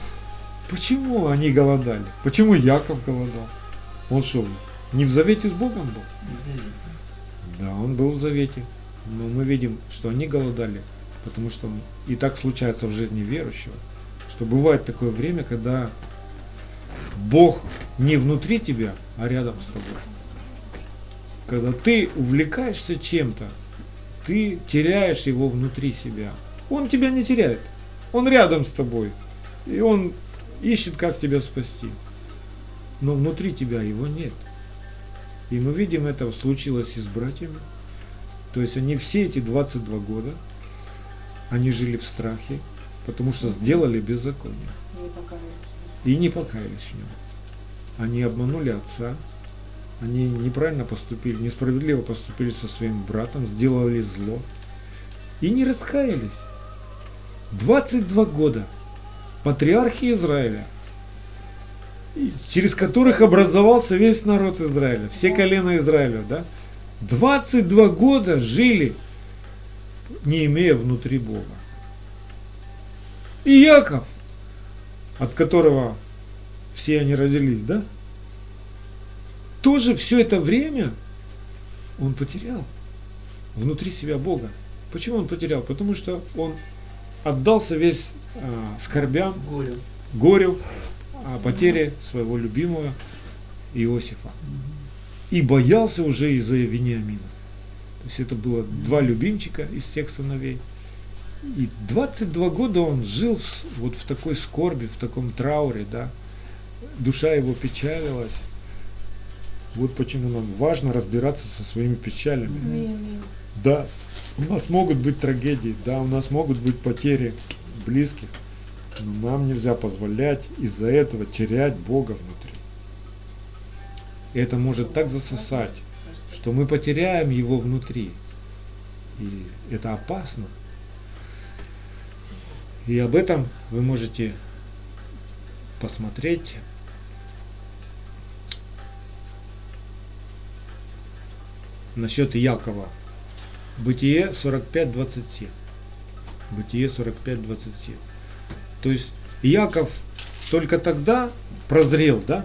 Почему они голодали? Почему Яков голодал? Он что, не в завете с Богом был? Да, он был в завете. Но мы видим, что они голодали, потому что и так случается в жизни верующего, что бывает такое время, когда Бог не внутри тебя, а рядом с тобой. Когда ты увлекаешься чем-то, ты теряешь его внутри себя. Он тебя не теряет. Он рядом с тобой. И он ищет, как тебя спасти. Но внутри тебя его нет. И мы видим, это случилось и с братьями. То есть они все эти 22 года, они жили в страхе, потому что сделали беззаконие. Не покаялись. И не покаялись в нем. Они обманули отца, они неправильно поступили, несправедливо поступили со своим братом, сделали зло. И не раскаялись. 22 года патриархи Израиля, через которых образовался весь народ Израиля, все колена Израиля, да? 22 года жили, не имея внутри Бога. И Яков, от которого все они родились, да? Тоже все это время он потерял внутри себя Бога. Почему он потерял? Потому что он отдался весь а, скорбям, Горю. горю о потере своего любимого Иосифа. И боялся уже из-за Вениамина. То есть это было два любимчика из всех сыновей. И 22 года он жил в вот в такой скорби, в таком трауре, да. Душа его печалилась. Вот почему нам важно разбираться со своими печалями. Да, у нас могут быть трагедии, да, у нас могут быть потери близких, но нам нельзя позволять из-за этого терять Бога внутри. И это может так засосать, что мы потеряем Его внутри. И это опасно. И об этом вы можете посмотреть насчет Якова. Бытие 45.27. Бытие 45.27. То есть Яков только тогда прозрел, да?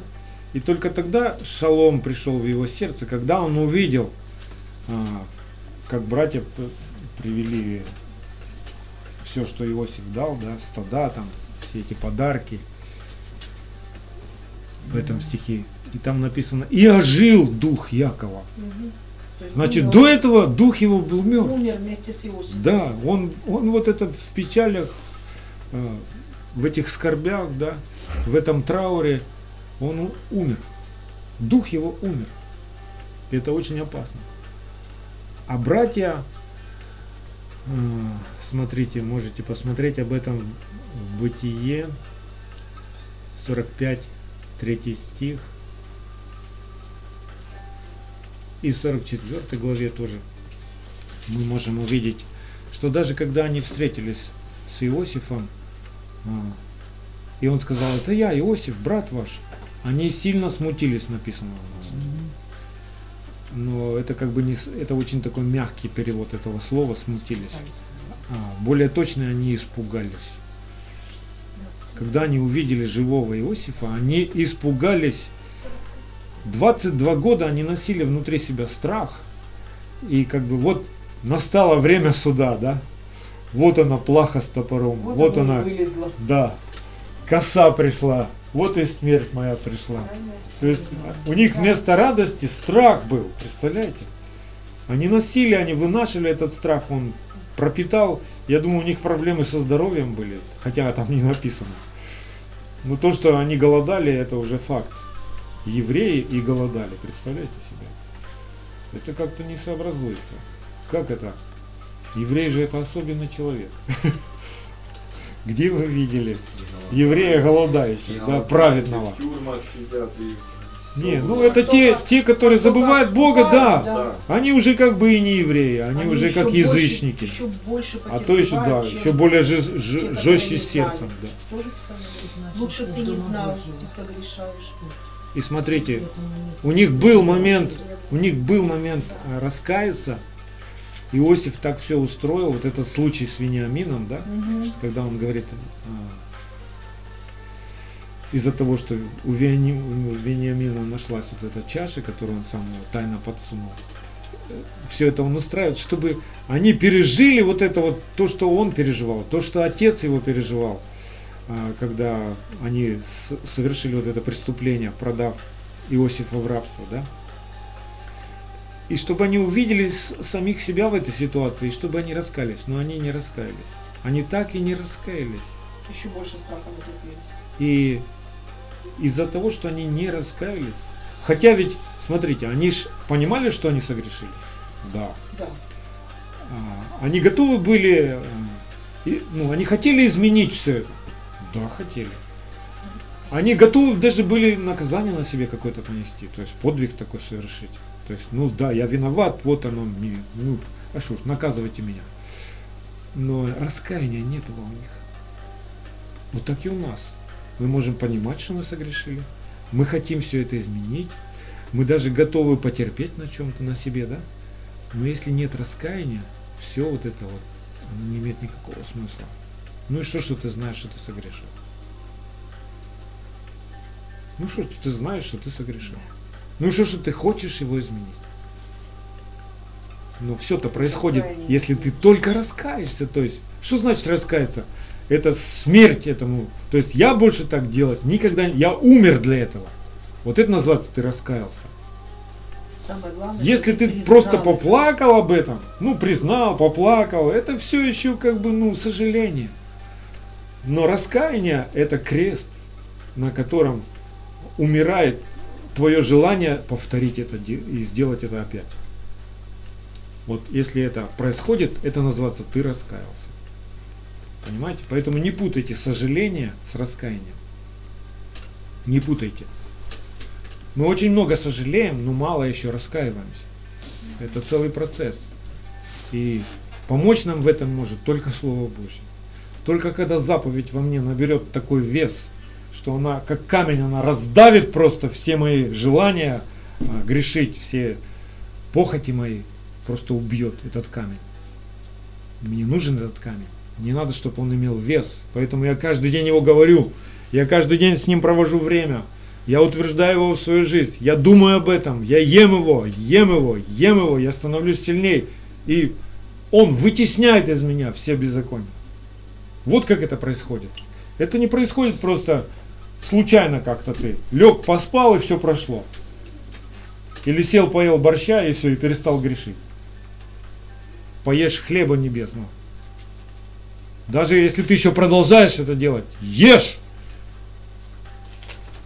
И только тогда шалом пришел в его сердце, когда он увидел, а, как братья привели все, что Иосиф дал, да, стада там, все эти подарки в этом стихе. И там написано, и ожил дух Якова. Мгм. Значит, умер- до этого дух его был мертв. Умер вместе с Иосифом. Да, он, он вот это в печалях, э, в этих скорбях, да, в этом трауре, он умер. Дух его умер. И это очень опасно. А братья, э, смотрите, можете посмотреть об этом в Бытие 45, 3 стих. И в 44 главе тоже мы можем увидеть, что даже когда они встретились с Иосифом, а, и он сказал, это я, Иосиф, брат ваш, они сильно смутились, написано у нас. Но это как бы не, это очень такой мягкий перевод этого слова, смутились. а, более точно они испугались. Когда они увидели живого Иосифа, они испугались. 22 года они носили внутри себя страх. И как бы вот настало время суда, да? Вот она плаха с топором, вот, Вот, она, вылезла. да, коса пришла, вот и смерть моя пришла. То есть у них вместо радости страх был, представляете? Они носили, они вынашивали этот страх, он пропитал. Я думаю, у них проблемы со здоровьем были, хотя там не написано. Но то, что они голодали, это уже факт. Евреи и голодали, представляете себе? Это как-то не сообразуется. Как это? Еврей же это особенный человек. Где вы видели еврея голодающего, да, праведного? Не, ну это те, те, которые забывают Бога, да. Они уже как бы и не евреи, они, уже как язычники. А то еще, да, еще более жестче сердцем, да. Лучше ты не знал согрешаешь. И смотрите, у них был момент, у них был момент э, раскаяться. Иосиф так все устроил, вот этот случай с Вениамином, да, что когда он говорит, а, из-за того, что у, Вени- у Вениамина нашлась вот эта чаша, которую он сам тайно подсунул, все это он устраивает, чтобы они пережили вот это вот, то, что он переживал, то, что отец его переживал, когда они совершили вот это преступление, продав Иосифа в рабство, да? И чтобы они увидели самих себя в этой ситуации, и чтобы они раскались. Но они не раскаялись. Они так и не раскаялись. Еще больше страха натерпелись. И из-за того, что они не раскаялись, хотя ведь, смотрите, они ж понимали, что они согрешили? Да. Да. А, Они готовы были, э, ну, они хотели изменить все это? Да, хотели. Они готовы даже были наказание на себе какое-то понести, то есть подвиг такой совершить. То есть, ну да, я виноват, вот оно мне, ну, а что ж, наказывайте меня. Но раскаяния не было у них. Вот так и у нас. Мы можем понимать, что мы согрешили. Мы хотим все это изменить. Мы даже готовы потерпеть на чем-то, на себе, да? Но если нет раскаяния, все вот это вот, оно не имеет никакого смысла. Ну и что, что ты знаешь, что ты согрешил? Ну что, что ты знаешь, что ты согрешил? Ну и что, что ты хочешь его изменить? Но все-то происходит, если ты только раскаешься. То есть, что значит раскаяться? Это смерть этому. То есть я больше так делать никогда не... Я умер для этого. Вот это называется ты раскаялся. Самое главное, Если ты признал просто поплакал об этом, ну, признал, поплакал, это все еще как бы, ну, сожаление. Но раскаяние – это крест, на котором умирает твое желание повторить это и сделать это опять. Вот если это происходит, это называется «ты раскаялся». Понимаете? Поэтому не путайте сожаление с раскаянием. Не путайте. Мы очень много сожалеем, но мало еще раскаиваемся. Это целый процесс. И помочь нам в этом может только Слово Божье. Только когда заповедь во мне наберет такой вес, что она, как камень, она раздавит просто все мои желания а, грешить, все похоти мои, просто убьет этот камень. Мне нужен этот камень. Не надо, чтобы он имел вес. Поэтому я каждый день его говорю. Я каждый день с ним провожу время. Я утверждаю его в свою жизнь. Я думаю об этом. Я ем его, ем его, ем его. Я становлюсь сильней. И он вытесняет из меня все беззакония. Вот как это происходит. Это не происходит просто случайно как-то ты. Лег, поспал и все прошло. Или сел, поел борща и все, и перестал грешить. Поешь хлеба небесного. Даже если ты еще продолжаешь это делать, ешь!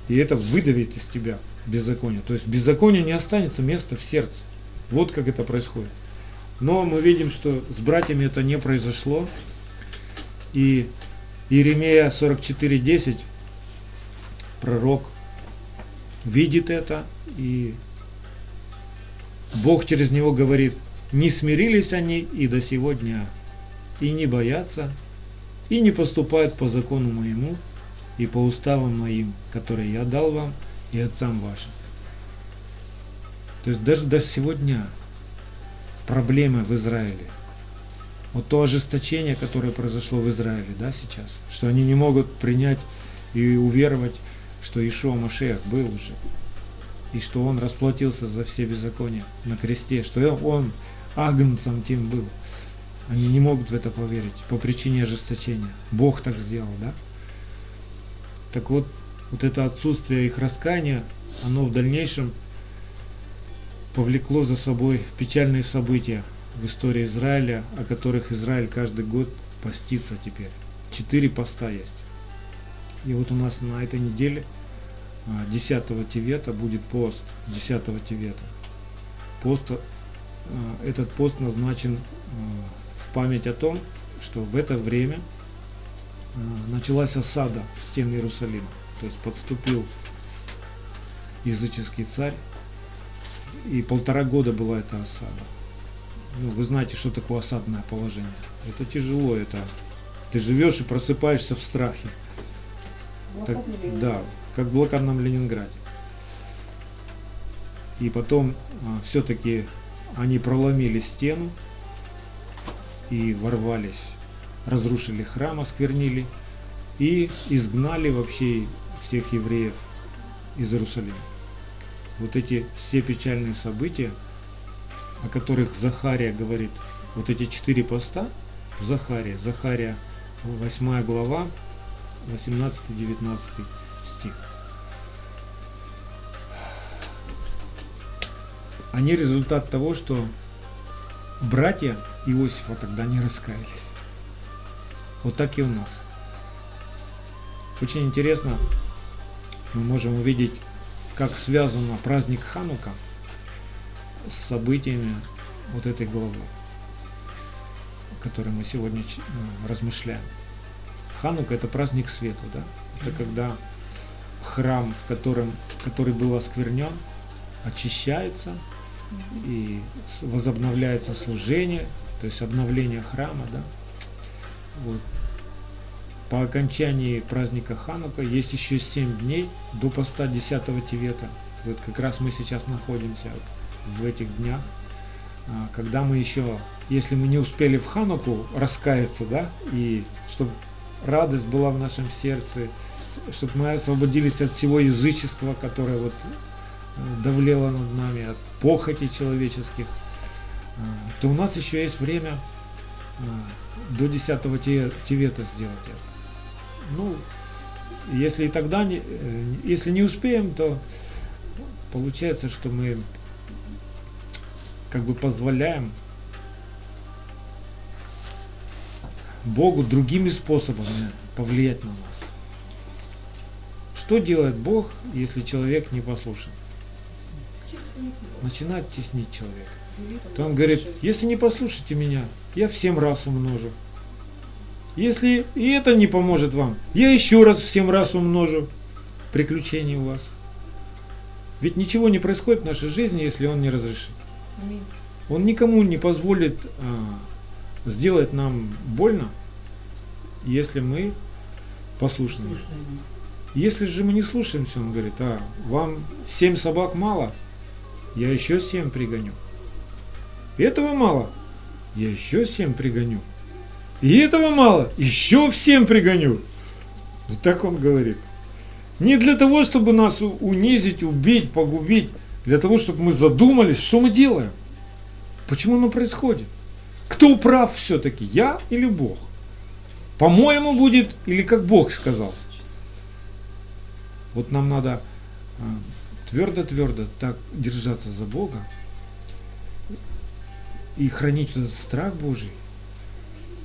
И это выдавит из тебя беззаконие. То есть беззаконие не останется места в сердце. Вот как это происходит. Но мы видим, что с братьями это не произошло. И Иеремия 44.10, пророк, видит это, и Бог через него говорит, не смирились они и до сего дня, и не боятся, и не поступают по закону моему, и по уставам моим, которые я дал вам и отцам вашим. То есть даже до сего дня проблемы в Израиле. Вот то ожесточение, которое произошло в Израиле, да, сейчас, что они не могут принять и уверовать, что Ишуа Машех был уже, и что он расплатился за все беззакония на кресте, что он агнцем тем был. Они не могут в это поверить по причине ожесточения. Бог так сделал, да? Так вот, вот это отсутствие их раскаяния, оно в дальнейшем повлекло за собой печальные события в истории Израиля, о которых Израиль каждый год постится теперь. Четыре поста есть. И вот у нас на этой неделе 10 Тивета будет пост 10 Тивета. Пост, э, этот пост назначен э, в память о том, что в это время началась осада стен Иерусалима. То есть подступил языческий царь, и полтора года была эта осада. Ну, вы знаете, что такое осадное положение. Это тяжело, это ты живешь и просыпаешься в страхе. Так, да, как в блокадном Ленинграде. И потом а, все-таки они проломили стену и ворвались, разрушили храм, осквернили и изгнали вообще всех евреев из Иерусалима. Вот эти все печальные события, о которых Захария говорит, вот эти четыре поста в Захария, Захария 8 глава, 18-19 стих. Они результат того, что братья Иосифа тогда не раскаялись. Вот так и у нас. Очень интересно, мы можем увидеть, как связан праздник Ханука с событиями вот этой главы, которой мы сегодня э, размышляем. Ханука это праздник света, да? Это когда храм, в котором, который был осквернен, очищается и возобновляется служение, то есть обновление храма, да. Вот. По окончании праздника Ханука есть еще 7 дней до поста 10 Тивета. Вот как раз мы сейчас находимся в этих днях, а, когда мы еще, если мы не успели в Хануку раскаяться, да, и чтобы радость была в нашем сердце, чтобы мы освободились от всего язычества, которое вот э, давлело над нами, от похоти человеческих, э, то у нас еще есть время э, до 10 Тивета сделать это. Ну, если и тогда не, если не успеем, то получается, что мы как бы позволяем Богу другими способами повлиять на нас. Что делает Бог, если человек не послушен? Начинает теснить человека. То он говорит, если не послушаете меня, я в семь раз умножу. Если и это не поможет вам, я еще раз в семь раз умножу приключений у вас. Ведь ничего не происходит в нашей жизни, если он не разрешит. Он никому не позволит а, сделать нам больно, если мы послушны. Если же мы не слушаемся, он говорит, а вам семь собак мало, я еще семь пригоню. Этого мало, я еще семь пригоню. И этого мало, еще всем пригоню. Вот так он говорит. Не для того, чтобы нас унизить, убить, погубить, для того, чтобы мы задумались, что мы делаем. Почему оно происходит? Кто прав все-таки, я или Бог? По-моему будет, или как Бог сказал. Вот нам надо твердо-твердо так держаться за Бога и хранить этот страх Божий.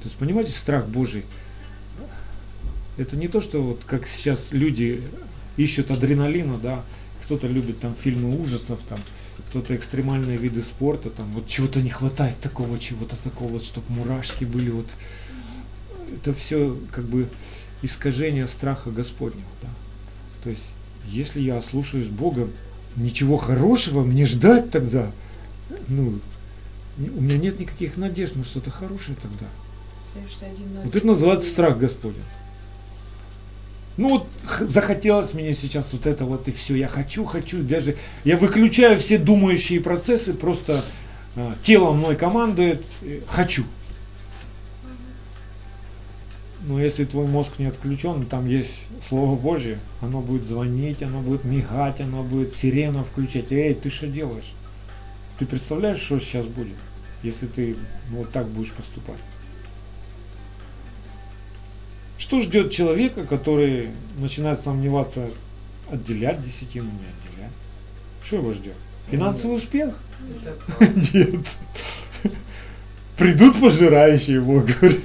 То есть, понимаете, страх Божий, это не то, что вот как сейчас люди ищут адреналина, да, кто-то любит там фильмы ужасов, там, кто-то экстремальные виды спорта, там, вот чего-то не хватает такого, чего-то такого, вот, чтобы мурашки были, вот, это все как бы искажение страха Господнего, да. То есть, если я слушаюсь Бога, ничего хорошего мне ждать тогда, ну, у меня нет никаких надежд на что-то хорошее тогда. Вот это называется страх Господень. Ну захотелось мне сейчас вот это вот и все. Я хочу, хочу, даже я выключаю все думающие процессы, просто э, тело мной командует, э, хочу. Но если твой мозг не отключен, там есть Слово Божье, оно будет звонить, оно будет мигать, оно будет сирену включать. Эй, ты что делаешь? Ты представляешь, что сейчас будет, если ты вот так будешь поступать? Что ждет человека, который начинает сомневаться, отделять десятину, не отделять? Что его ждет? Финансовый успех? Это Нет. Придут пожирающие, Бог говорит.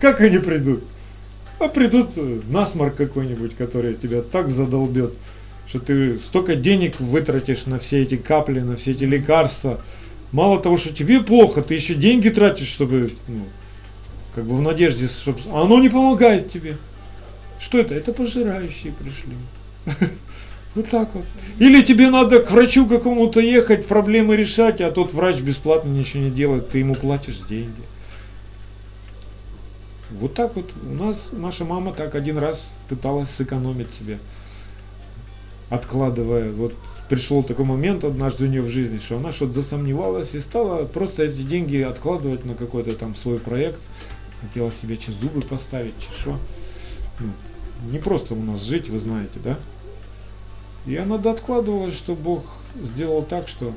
Как они придут? А придут э, насморк какой-нибудь, который тебя так задолбет, что ты столько денег вытратишь на все эти капли, на все эти лекарства. Мало того, что тебе плохо, ты еще деньги тратишь, чтобы, ну, как бы в надежде, чтобы... Оно не помогает тебе. Что это? Это пожирающие пришли. Вот так вот. Или тебе надо к врачу какому-то ехать, проблемы решать, а тот врач бесплатно ничего не делает, ты ему платишь деньги. Вот так вот у нас наша мама так один раз пыталась сэкономить себе, откладывая. Вот пришел такой момент однажды у нее в жизни, что она что-то засомневалась и стала просто эти деньги откладывать на какой-то там свой проект. Хотела себе че зубы поставить, че что. Ну, не просто у нас жить, вы знаете, да? И она докладывала, что Бог сделал так, что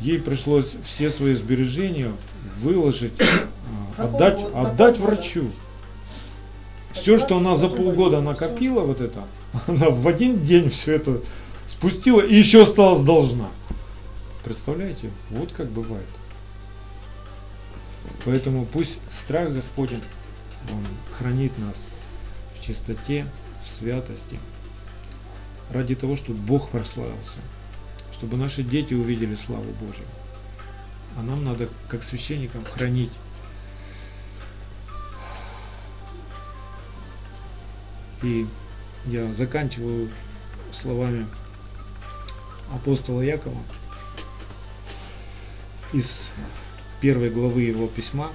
ей пришлось все свои сбережения выложить, а, отдать, за отдать полгода. врачу. Все, что она за полгода накопила, вот это, она в один день все это спустила и еще осталась должна. Представляете? Вот как бывает. Поэтому пусть страх Господень, Он хранит нас в чистоте, в святости, ради того, чтобы Бог прославился, чтобы наши дети увидели славу Божию. А нам надо, как священникам, хранить И я заканчиваю словами апостола Якова из первой главы его письма,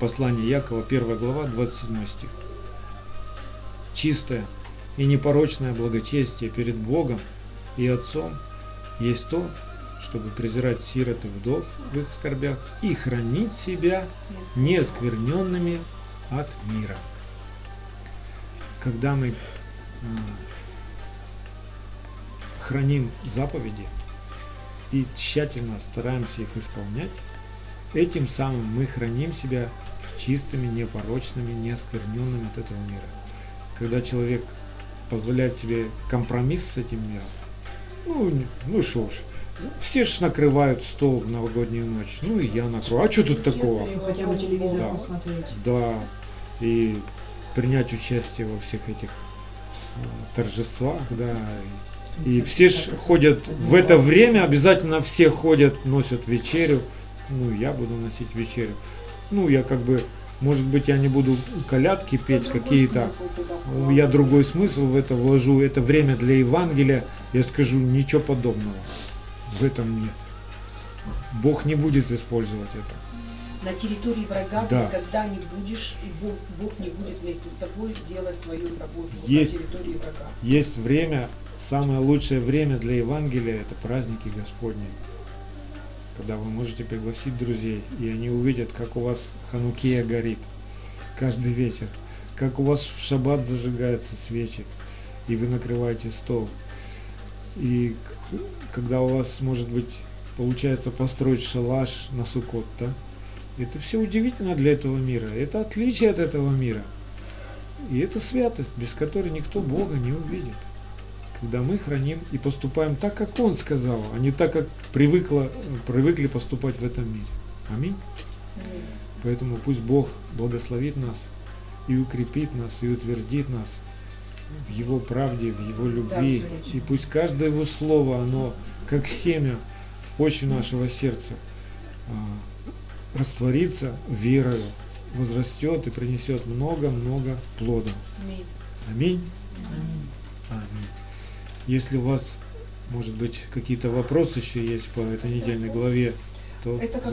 послание Якова, первая глава, 27 стих. Чистое и непорочное благочестие перед Богом и Отцом есть то, чтобы презирать сирот и вдов в их скорбях и хранить себя неоскверненными от мира. Когда мы а, храним заповеди и тщательно стараемся их исполнять, этим самым мы храним себя чистыми, непорочными, неоскверненными от этого мира. Когда человек позволяет себе компромисс с этим миром, ну, не- ну что ж, все ж накрывают стол в новогоднюю ночь, ну и я накрою. А что тут такого? Хотя бы телевизор Да. посмотреть. Да, и принять участие во всех этих э, торжествах, да. И, все ж ходят в это время, обязательно все ходят, носят вечерю. Ну, я буду носить вечерю. Ну, я как бы, может быть, я не буду колядки петь какие-то. Я другой смысл в это вложу. Это время для Евангелия. Я скажу, ничего подобного. В этом нет. Бог не будет использовать это. На территории врага Да. ты никогда не будешь, и Бог, Бог не будет вместе с тобой делать свою работу Есть. на территории врага. Есть время, самое лучшее время для Евангелия – это праздники Господни. Когда вы можете пригласить друзей, и они увидят, как у вас Ханукия горит каждый вечер, как у вас в шаббат зажигаются свечи, и вы накрываете стол. И когда у вас, может быть, получается построить шалаш на Суккот, да? Это все удивительно для этого мира. Это отличие от этого мира. И это святость, без которой никто Бога не увидит. Когда мы храним и поступаем так, как Он сказал, а не так, как привыкло, привыкли поступать в этом мире. Аминь. Поэтому пусть Бог благословит нас и укрепит нас, и утвердит нас в Его правде, в Его любви. Да, и пусть каждое Его слово, оно как семя в почве нашего сердца а, растворится верою, возрастет и принесет много-много плода. Аминь. Аминь. Аминь. Если у вас, может быть, какие-то вопросы еще есть по этой недельной главе, то Это